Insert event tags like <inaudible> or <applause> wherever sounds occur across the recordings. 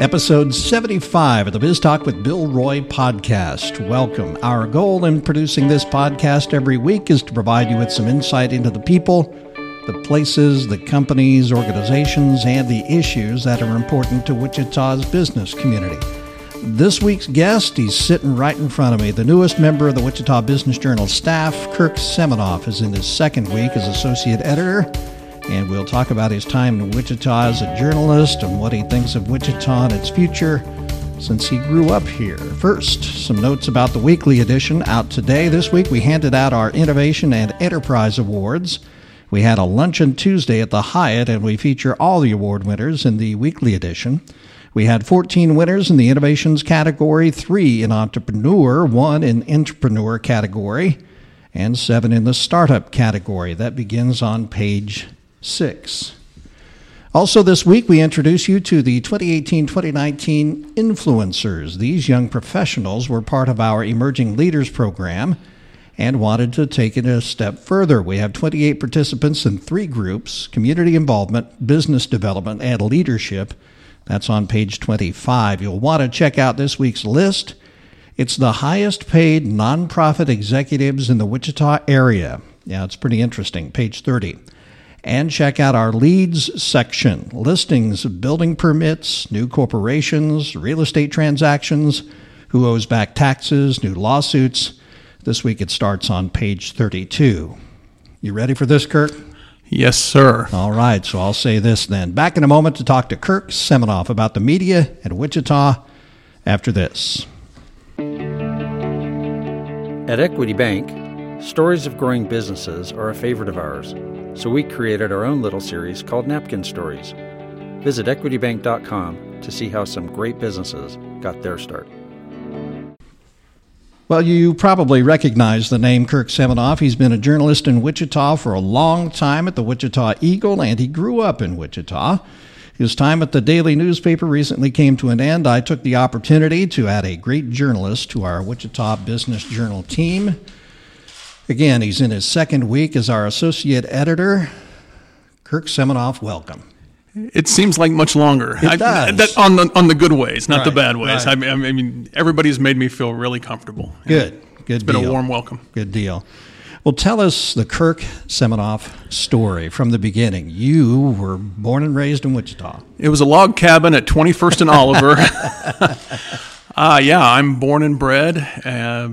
Episode 75 of the Biz Talk with Bill Roy podcast. Welcome. Our goal in producing this podcast every week is to provide you with some insight into the people, the places, the companies, organizations, and the issues that are important to Wichita's business community. This week's guest, he's sitting right in front of me. The newest member of the Wichita Business Journal staff, Kirk Seminoff, is in his second week as associate editor and we'll talk about his time in Wichita as a journalist and what he thinks of Wichita and its future since he grew up here. First, some notes about the weekly edition out today. This week we handed out our Innovation and Enterprise Awards. We had a luncheon Tuesday at the Hyatt, and we feature all the award winners in the weekly edition. We had 14 winners in the innovations category, three in entrepreneur, one in entrepreneur category, and seven in the startup category. That begins on page 6. Also, this week, we introduce you to the 2018 2019 influencers. These young professionals were part of our Emerging Leaders program and wanted to take it a step further. We have 28 participants in three groups community involvement, business development, and leadership. That's on page 25. You'll want to check out this week's list. It's the highest paid nonprofit executives in the Wichita area. Yeah, it's pretty interesting. Page 30 and check out our leads section listings of building permits, new corporations, real estate transactions, who owes back taxes, new lawsuits. This week it starts on page 32. You ready for this, Kirk? Yes, sir. All right, so I'll say this then. Back in a moment to talk to Kirk Seminoff about the media at Wichita after this. At Equity Bank, stories of growing businesses are a favorite of ours so we created our own little series called Napkin Stories. Visit equitybank.com to see how some great businesses got their start. Well, you probably recognize the name Kirk Seminoff. He's been a journalist in Wichita for a long time at the Wichita Eagle, and he grew up in Wichita. His time at the daily newspaper recently came to an end. I took the opportunity to add a great journalist to our Wichita Business Journal team. Again, he's in his second week as our associate editor. Kirk Seminoff, welcome. It seems like much longer. It does. I, that, on the on the good ways, not right, the bad ways. Right. I, mean, I mean, everybody's made me feel really comfortable. Good, good. It's been a warm welcome. Good deal. Well, tell us the Kirk Seminoff story from the beginning. You were born and raised in Wichita. It was a log cabin at 21st and Oliver. uh, <laughs> <laughs> yeah, I'm born and bred. Uh,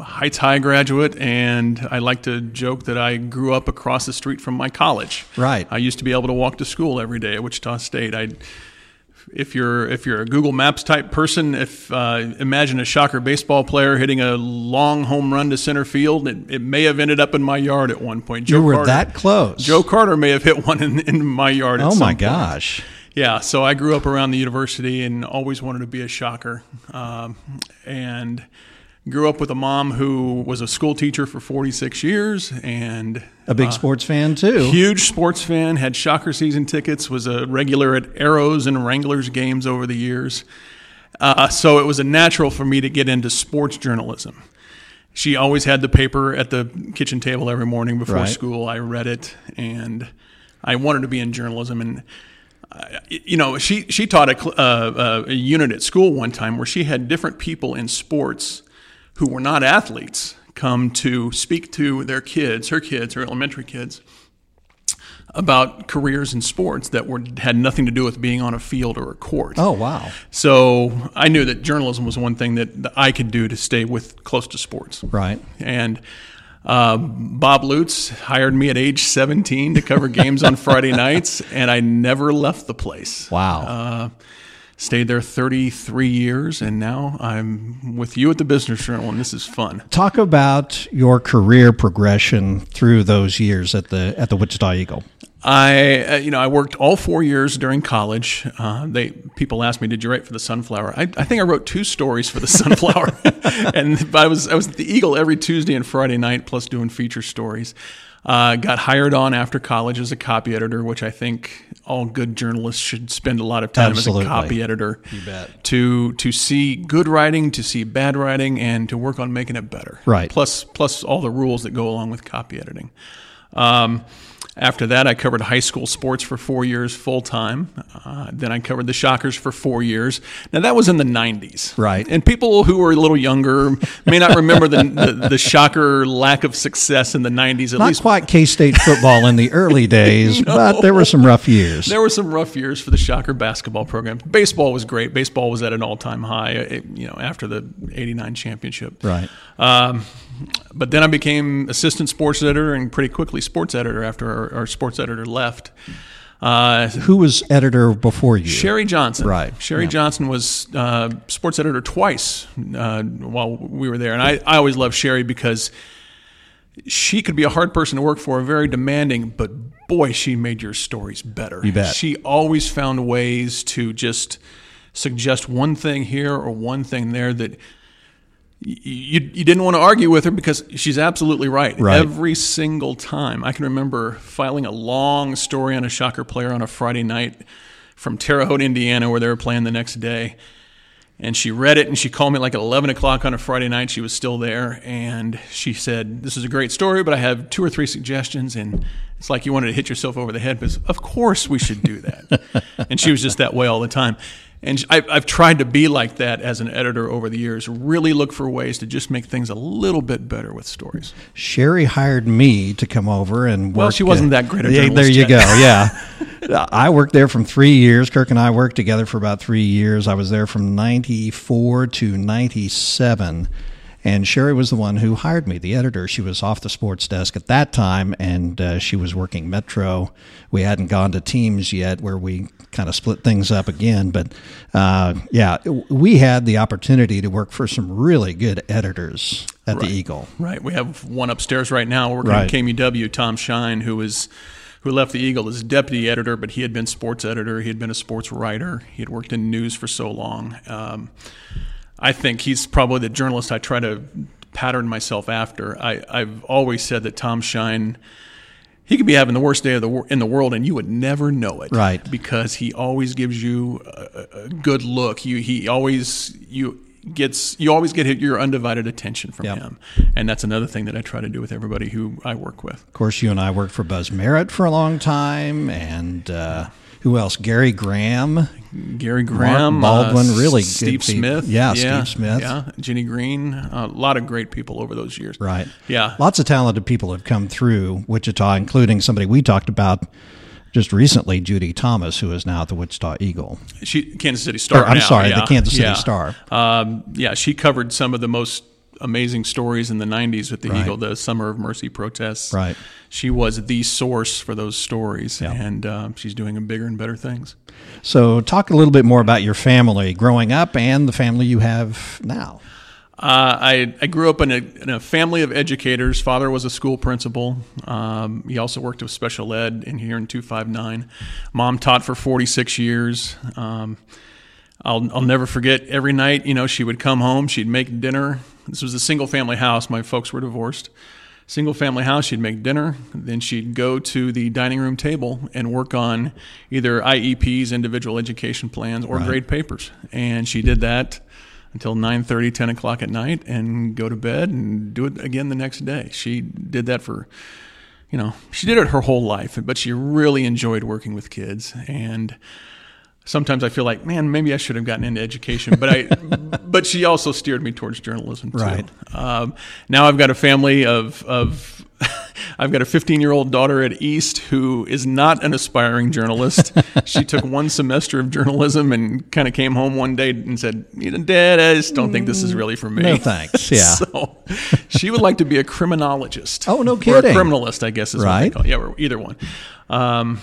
Heights High graduate, and I like to joke that I grew up across the street from my college. Right. I used to be able to walk to school every day at Wichita State. I, if you're if you're a Google Maps type person, if uh, imagine a Shocker baseball player hitting a long home run to center field, it, it may have ended up in my yard at one point. Joe you were Carter, that close. Joe Carter may have hit one in, in my yard. oh my point. gosh! Yeah, so I grew up around the university and always wanted to be a Shocker, um, and grew up with a mom who was a school teacher for 46 years and a big uh, sports fan too. huge sports fan had shocker season tickets was a regular at Aeros and wranglers games over the years. Uh, so it was a natural for me to get into sports journalism. She always had the paper at the kitchen table every morning before right. school. I read it and i wanted to be in journalism and uh, you know, she she taught a, uh, a unit at school one time where she had different people in sports who were not athletes come to speak to their kids, her kids, her elementary kids, about careers in sports that were had nothing to do with being on a field or a court. Oh wow! So I knew that journalism was one thing that, that I could do to stay with close to sports. Right. And uh, Bob Lutz hired me at age 17 to cover games on Friday <laughs> nights, and I never left the place. Wow. Uh, stayed there 33 years and now i'm with you at the business journal and this is fun talk about your career progression through those years at the at the wichita eagle I, uh, you know, I worked all four years during college. Uh, they people asked me, "Did you write for the Sunflower?" I, I think I wrote two stories for the <laughs> Sunflower, <laughs> and I was I was at the Eagle every Tuesday and Friday night, plus doing feature stories. Uh, got hired on after college as a copy editor, which I think all good journalists should spend a lot of time Absolutely. as a copy editor. You bet. To to see good writing, to see bad writing, and to work on making it better. Right. Plus plus all the rules that go along with copy editing. Um, After that, I covered high school sports for four years full time. Uh, then I covered the Shockers for four years. Now that was in the '90s, Right. And people who are a little younger may not remember the, the the Shocker lack of success in the '90s. At Not least quite K State football in the early <laughs> days, but there were some rough years. there were some rough years for the Shocker basketball program. Baseball was great. Baseball was at an all-time high, uh, you know, after the '89 championship. Right. Um, but then I became assistant sports editor and pretty quickly sports editor after our, our sports editor left. Uh, Who was editor before you? Sherry Johnson. Right. Sherry Yeah. Johnson was uh, sports editor twice uh, while we were there. And I, I always loved Sherry because she could be a hard person to work for, very demanding, but boy, she made your stories better. You bet. She always found ways to just suggest one thing here or one thing there that you, you didn't want to argue with her because she's absolutely right. Right. Every single time. I can remember filing a long story on a shocker player on a Friday night from Terre Haute, Indiana, where they were playing the next day. And she read it and she called me like at 11 o'clock on a Friday night. She was still there. And she said, This is a great story, but I have two or three suggestions. And it's like you wanted to hit yourself over the head because, of course, we should do that. <laughs> and she was just that way all the time. And I, I've tried to be like that as an editor over the years, really look for ways to just make things a little bit better with stories. Sherry hired me to come over and Well, she wasn't that great a yeah, There you yet. go. Yeah. <laughs> I worked there from three years. Kirk and I worked together for about three years. I was there from 94 to 97. And Sherry was the one who hired me, the editor. She was off the sports desk at that time, and uh, she was working Metro. We hadn't gone to teams yet where we kind of split things up again. But uh, yeah, we had the opportunity to work for some really good editors at the Eagle. Right. We have one upstairs right now working Right. at KMUW, Tom Shine, who was who left the Eagle as deputy editor, but he had been sports editor. He had been a sports writer. He had worked in news for so long. Um, I think he's probably the journalist I try to pattern myself after. I, I've always said that Tom Shine. He could be having the worst day of the in the world, and you would never know it, Right. Because he always gives you a, a good look. You he always you gets you always get your undivided attention from Yep. him, and that's another thing that I try to do with everybody who I work with. Of course, you and I worked for Buzz Merritt for a long time, and uh, who else? Gary Graham. Gary Graham, Mark Baldwin, uh, really good Steve. Smith, Yeah, Steve Smith. yeah, Jenny Green, a lot of great people over those years. Right. Yeah. Lots of talented people have come through Wichita, including somebody we talked about just recently, Judy Thomas, who is now at the Wichita Eagle. She Kansas City Star. Or, I'm now, sorry, the Kansas City yeah. Star. Um, yeah, she covered some of the most amazing stories in the '90s with the Right. Eagle, the Summer of Mercy protests. Right. She was the source for those stories, and uh, she's doing bigger and better things. So, talk a little bit more about your family growing up and the family you have now. Uh, I, I grew up in a, in a family of educators. Father was a school principal. Um, he also worked with special ed in here in 259. Mom taught for 46 years. Um, I'll, I'll never forget every night, you know, she would come home, she'd make dinner. This was a single family house. My folks were divorced. Single family house, she'd make dinner. Then she'd go to the dining room table and work on either IEPs, individual education plans, or grade papers. And she did that until 9.30 10 o'clock at night and go to bed and do it again the next day she did that for you know she did it her whole life but she really enjoyed working with kids and sometimes i feel like man maybe i should have gotten into education but i <laughs> but she also steered me towards journalism too Right. um, now i've got a family of of <laughs> I've got a 15 year old daughter at East who is not an aspiring journalist. <laughs> she took one semester of journalism and kind of came home one day and said, you know, Dad, I just don't think this is really for me. No thanks. Yeah. so she would like to be a criminologist. Oh, no Or a kidding. criminalist, I guess is what Right. they call it. Yeah, or either one. Um,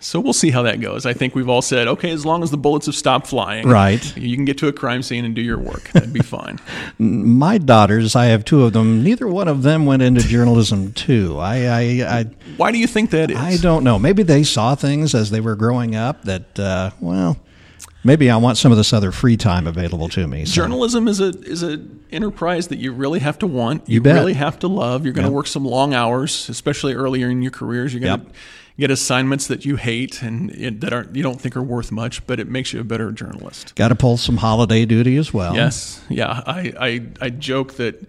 so we'll see how that goes. I think we've all said, okay, as long as the bullets have stopped flying, Right. You can get to a crime scene and do your work. That'd be fine. <laughs> My daughters, I have two of them. Neither one of them went into journalism too. I, I, I, Why do you think that is? I don't know. Maybe they saw things as they were growing up that, uh, well, maybe I want some of this other free time available to me. So- Journalism is a is a enterprise that you really have to want. You, bet. really have to love. You're going to Yep. work some long hours, especially earlier in your careers. You're going to Yep. Get assignments that you hate and it, that aren't you don't think are worth much, but it makes you a better journalist. Got to pull some holiday duty as well. Yes, yeah. I, I I joke that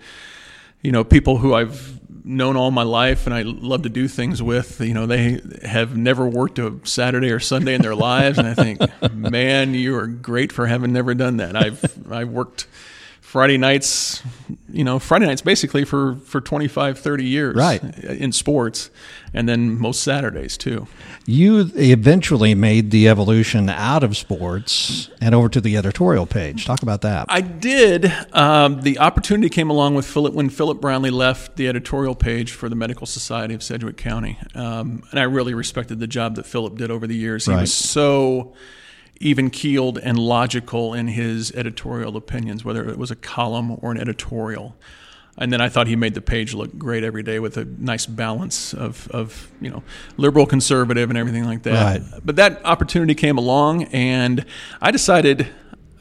you know people who I've known all my life and I love to do things with. You know, they have never worked a Saturday or Sunday in their lives, and I think, <laughs> man, you are great for having never done that. I've I've worked Friday nights, you know, Friday nights basically for, for 25, 30 years right. in sports, and then most Saturdays too. You eventually made the evolution out of sports and over to the editorial page. Talk about that. I did. Um, the opportunity came along with Philip when Philip Brownlee left the editorial page for the Medical Society of Sedgwick County, um, and I really respected the job that Philip did over the years. He right. was so even keeled and logical in his editorial opinions, whether it was a column or an editorial. And then I thought he made the page look great every day with a nice balance of, of you know liberal, conservative, and everything like that. Right. But that opportunity came along, and I decided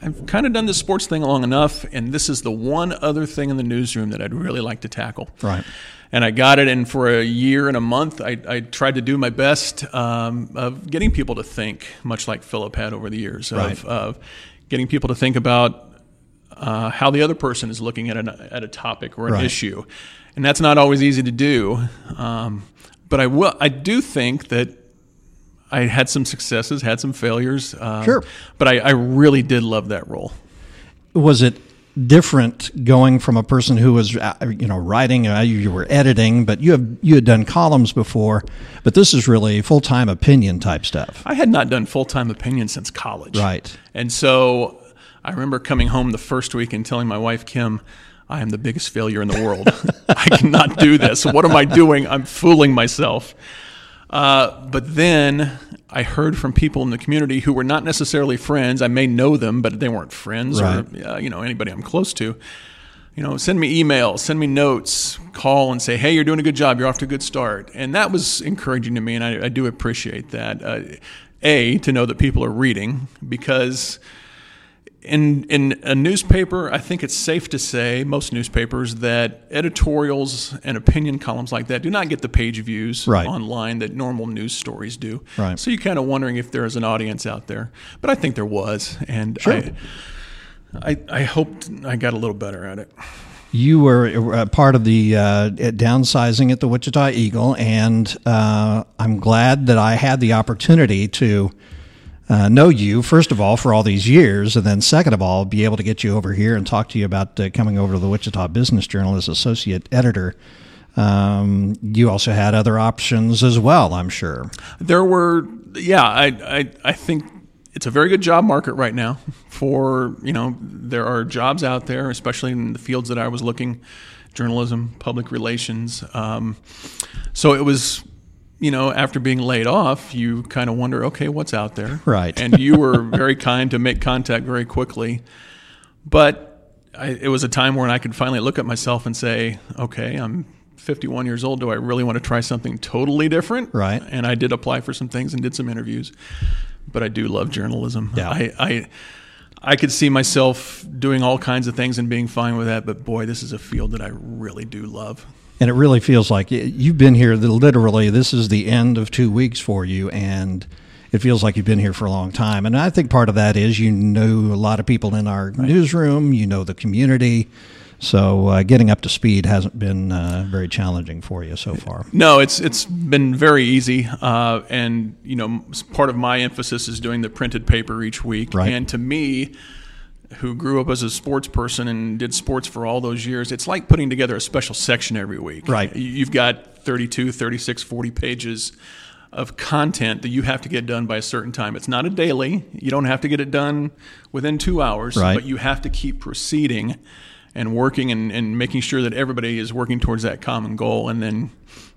I've kind of done the sports thing long enough, and this is the one other thing in the newsroom that I'd really like to tackle. Right and I got it. And for a year and a month, I, I tried to do my best um, of getting people to think, much like Philip had over the years, right. of, of, getting people to think about uh, how the other person is looking at, an, at a topic or an right. issue. And that's not always easy to do. Um, but I, will, I do think that I had some successes, had some failures. Um, sure. But I, I really did love that role. Was it different going from a person who was uh, you know writing uh, you were editing but you have you had done columns before but this is really full-time opinion type stuff. I had not done full-time opinion since college. Right. And so i remember coming home the first week and telling my wife kim i am the biggest failure in the world. <laughs> I cannot do this. What am i doing? I'm fooling myself. Uh, but then I heard from people in the community who were not necessarily friends. I may know them, but they weren't friends right. or uh, you know anybody I'm close to. You know, send me emails, send me notes, call and say, "Hey, you're doing a good job. You're off to a good start," and that was encouraging to me, and I, I do appreciate that. Uh, a to know that people are reading because in in a newspaper, I think it's safe to say most newspapers that editorials and opinion columns like that do not get the page views right. online that normal news stories do. Right. So you're kind of wondering if there is an audience out there, but I think there was, and sure. I, I I hoped I got a little better at it. You were uh, part of the uh, downsizing at the Wichita Eagle, and uh, I'm glad that I had the opportunity to uh, know you, first of all, for all these years, and then second of all, be able to get you over here and talk to you about uh, coming over to the Wichita Business Journal as associate editor. Um, you also had other options as well, I'm sure. There were, yeah, I, I, I think it's a very good job market right now for, you know, there are jobs out there, especially in the fields that I was looking journalism, public relations. Um, so it was you know, after being laid off, you kind of wonder, okay, what's out there? Right. and you were very kind to make contact very quickly. But I, it was a time when I could finally look at myself and say, okay, I'm 51 years old. Do I really want to try something totally different? Right. And I did apply for some things and did some interviews. But I do love journalism. Yeah. I, I I could see myself doing all kinds of things and being fine with that, but boy, this is a field that I really do love. And it really feels like you've been here literally, this is the end of two weeks for you. And it feels like you've been here for a long time. And I think part of that is you know a lot of people in our right. newsroom, you know the community. So uh, getting up to speed hasn't been uh, very challenging for you so far. No, it's it's been very easy, uh, and you know part of my emphasis is doing the printed paper each week. Right. And to me, who grew up as a sports person and did sports for all those years, it's like putting together a special section every week. Right. You've got 32, 36, 40 pages of content that you have to get done by a certain time. It's not a daily. You don't have to get it done within two hours, right. but you have to keep proceeding and working and, and making sure that everybody is working towards that common goal. And then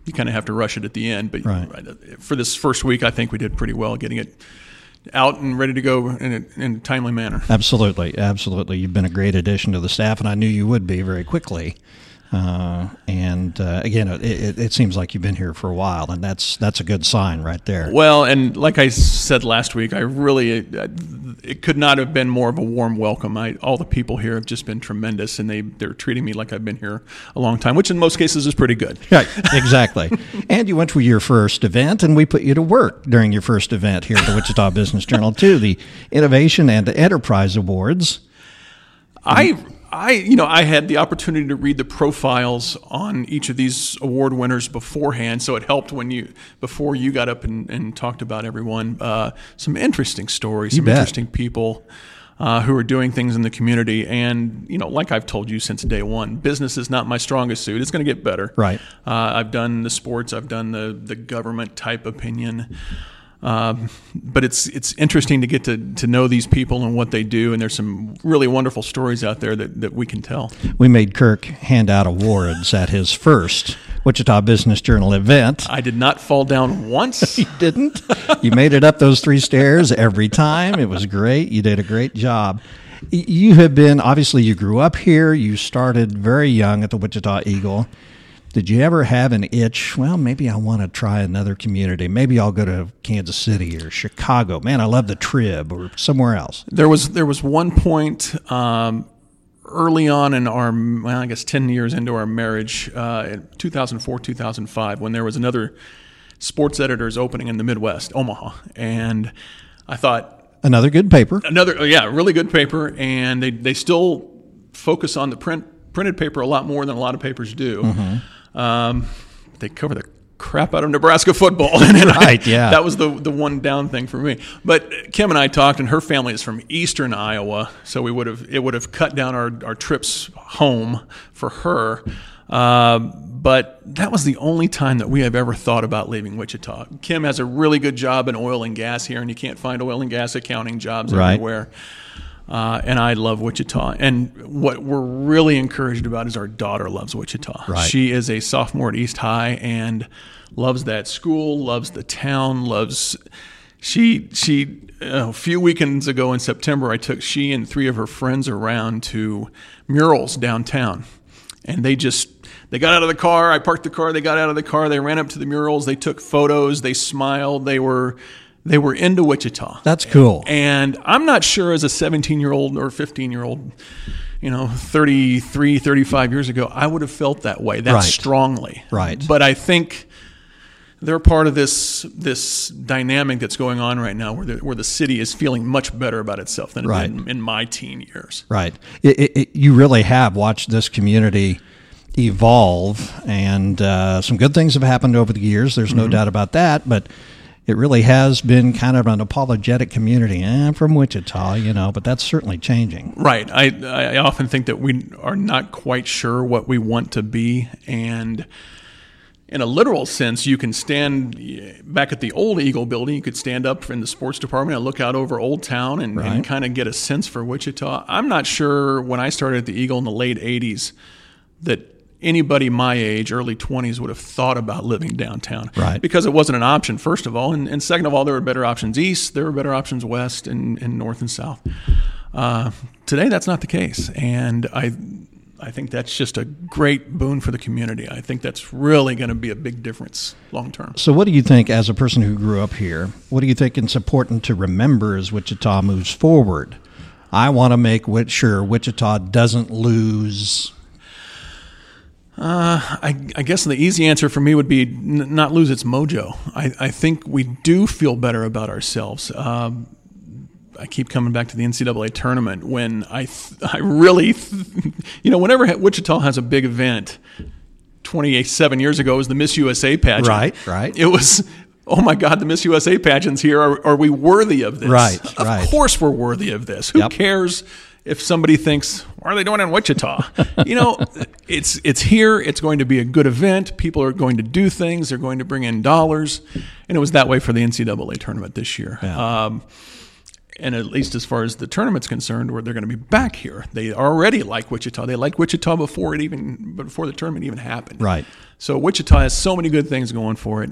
you kind of have to rush it at the end. But right. for this first week, I think we did pretty well getting it out and ready to go in a, in a, timely manner. Absolutely, absolutely. You've been a great addition to the staff, and I knew you would be very quickly. Uh, and uh, again, it, it, it, seems like you've been here for a while, and that's that's a good sign right there. Well, and like I said last week, I really it could not have been more of a warm welcome. I, all the people here have just been tremendous, and they they're treating me like I've been here a long time, which in most cases is pretty good. Right, exactly. <laughs> and you went to your first event, and we put you to work during your first event here at the Wichita Business Journal too, the Innovation and Enterprise Awards. I I, you know, I had the opportunity to read the profiles on each of these award winners beforehand, so it helped when you before you got up and, and talked about everyone. Uh, some interesting stories, some bet. interesting people uh, who are doing things in the community, and you know, like I've told you since day one, business is not my strongest suit. It's going to get better. Right. Uh, I've done the sports. I've done the the government type opinion. Um, but it's it's interesting to get to, to know these people and what they do, and there's some really wonderful stories out there that, that we can tell. We made Kirk hand out awards at his first Wichita Business Journal event. I did not fall down once. <laughs> You didn't. You made it up those three stairs every time. It was great. You did a great job. You have been, obviously, you grew up here. You started very young at the Wichita Eagle. Did you ever have an itch? Well, maybe I want to try another community. Maybe I'll go to Kansas City or Chicago. Man, I love the Trib or somewhere else. there was there was one point um, early on in our well, I guess ten years into our marriage, uh, in 2004 2005, when there was another sports editors opening in the Midwest, Omaha, and I thought Another good paper. another yeah really good paper and they, they still focus on the print printed paper a lot more than a lot of papers do um, they cover the crap out of nebraska football <laughs> and I- Right, yeah. that was the, the one down thing for me but kim and i talked and her family is from eastern iowa so we would have it would have cut down our, our trips home for her uh, but that was the only time that we have ever thought about leaving Wichita. Kim has a really good job in oil and gas here, and you can't find oil and gas accounting jobs Right. everywhere. Uh, and I love Wichita. And what we're really encouraged about is our daughter loves Wichita. Right. She is a sophomore at East High and loves that school, loves the town, loves. She she uh, a few weekends ago in September, I took she and three of her friends around to murals downtown, and they just they got out of the car. I parked the car. They got out of the car. They ran up to the murals. They took photos. They smiled. They were they were into Wichita. That's cool. And I'm not sure as a 17 year old or 15 year old, you know, 33, 35 years ago, I would have felt that way that Right. strongly. Right. But I think they're part of this this dynamic that's going on right now where the, where the city is feeling much better about itself than Right. it did in, in my teen years. Right. It, it, it, you really have watched this community evolve, and uh, some good things have happened over the years. There's no doubt about that. But it really has been kind of an apologetic community. Eh, I'm from Wichita, you know, but that's certainly changing. Right. I, I often think that we are not quite sure what we want to be. And in a literal sense, you can stand back at the old Eagle building, you could stand up in the sports department and look out over Old Town and, Right. and kind of get a sense for Wichita. I'm not sure when I started at the Eagle in the late 80s that anybody my age, early 20s, would have thought about living downtown. Right. Because it wasn't an option, first of all. And, and second of all, there were better options east, there were better options west and, and north and south. Uh, today, that's not the case. And I, I think that's just a great boon for the community. I think that's really going to be a big difference long term. So, what do you think, as a person who grew up here, what do you think it's important to remember as Wichita moves forward? I want to make sure Wichita doesn't lose. I, I guess the easy answer for me would be n- not lose its mojo. I, I think we do feel better about ourselves. Um, I keep coming back to the NCAA tournament when I, th- <laughs> I really, th- you know, whenever Wichita has a big event, 27 years ago was the Miss USA pageant. Right, right. It was, <laughs> oh my God, the Miss USA pageant's here. Are, are we worthy of this? Right, Of right. course we're worthy of this. Who Yep. cares if somebody thinks, why are they doing it in Wichita? <laughs> you know, it's it's here. It's going to be a good event. People are going to do things. They're going to bring in dollars, and it was that way for the NCAA tournament this year. Yeah. Um, and at least as far as the tournament's concerned, where they're going to be back here, they already like Wichita. They liked Wichita before it even before the tournament even happened. Right. So Wichita has so many good things going for it.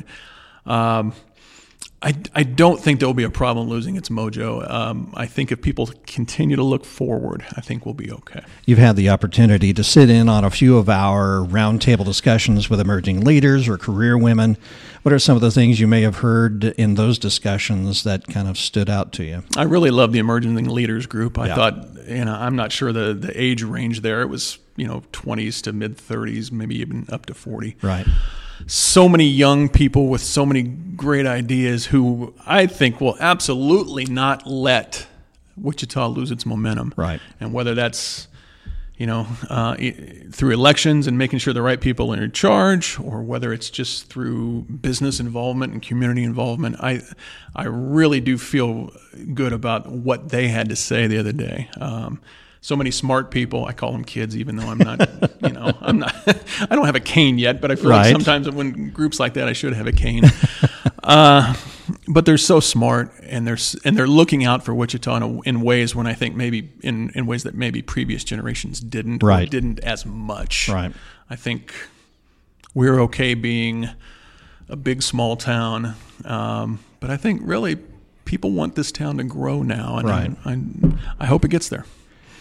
Um, I, I don't think there will be a problem losing its mojo. Um, I think if people continue to look forward, I think we'll be okay. You've had the opportunity to sit in on a few of our roundtable discussions with emerging leaders or career women. What are some of the things you may have heard in those discussions that kind of stood out to you? I really love the emerging leaders group. I Yeah. thought, you know, I'm not sure the, the age range there. It was, you know, 20s to mid 30s, maybe even up to 40. Right. So many young people with so many great ideas who I think will absolutely not let Wichita lose its momentum. Right. And whether that's you know, uh, through elections and making sure the right people are in charge, or whether it's just through business involvement and community involvement. I, I really do feel good about what they had to say the other day. Um, so many smart people. I call them kids, even though I'm not, <laughs> you know, I'm not, <laughs> I don't have a cane yet, but I feel right. like sometimes when groups like that, I should have a cane. <laughs> uh, but they're so smart and they're, and they're looking out for Wichita in, in, ways when I think maybe in, in ways that maybe previous generations didn't, right. didn't as much. Right. I think we're okay being a big, small town. Um, but I think really people want this town to grow now. And right. I, I, I hope it gets there.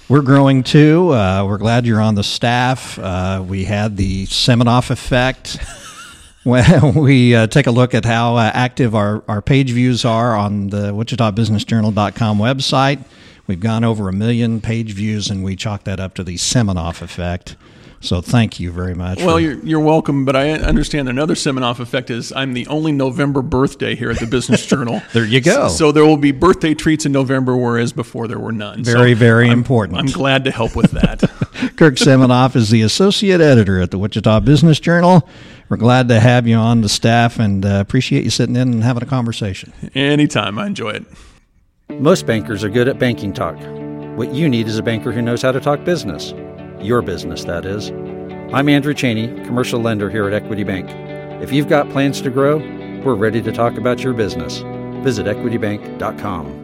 We're growing too. Uh, we're glad you're on the staff. Uh, we had the Seminoff effect. <laughs> when we uh, take a look at how uh, active our, our page views are on the WichitaBusinessJournal.com website, we've gone over a million page views, and we chalk that up to the Seminoff effect. So thank you very much. Well, for, you're, you're welcome, but I understand another Seminoff effect is I'm the only November birthday here at the Business Journal. <laughs> there you go. So, so, there will be birthday treats in November, whereas before there were none. Very, so very I'm, important. I'm glad to help with that. <laughs> Kirk Seminoff is the associate editor at the Wichita Business Journal. We're glad to have you on the staff and uh, appreciate you sitting in and having a conversation. Anytime. I enjoy it. Most bankers are good at banking talk. What you need is a banker who knows how to talk business your business, that is. I'm Andrew Cheney, commercial lender here at Equity Bank. If you've got plans to grow, we're ready to talk about your business. Visit equitybank.com.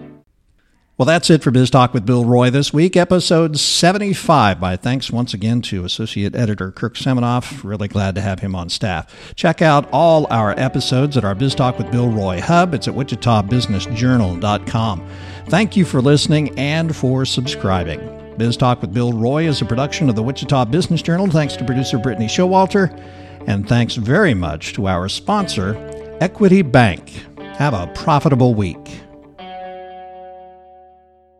Well, that's it for Biz Talk with Bill Roy this week, episode 75. My thanks once again to Associate Editor Kirk Seminoff. Really glad to have him on staff. Check out all our episodes at our Biz Talk with Bill Roy hub. It's at wichitabusinessjournal.com. Thank you for listening and for subscribing. Biz Talk with Bill Roy is a production of the Wichita Business Journal. Thanks to producer Brittany Showalter. And thanks very much to our sponsor, Equity Bank. Have a profitable week.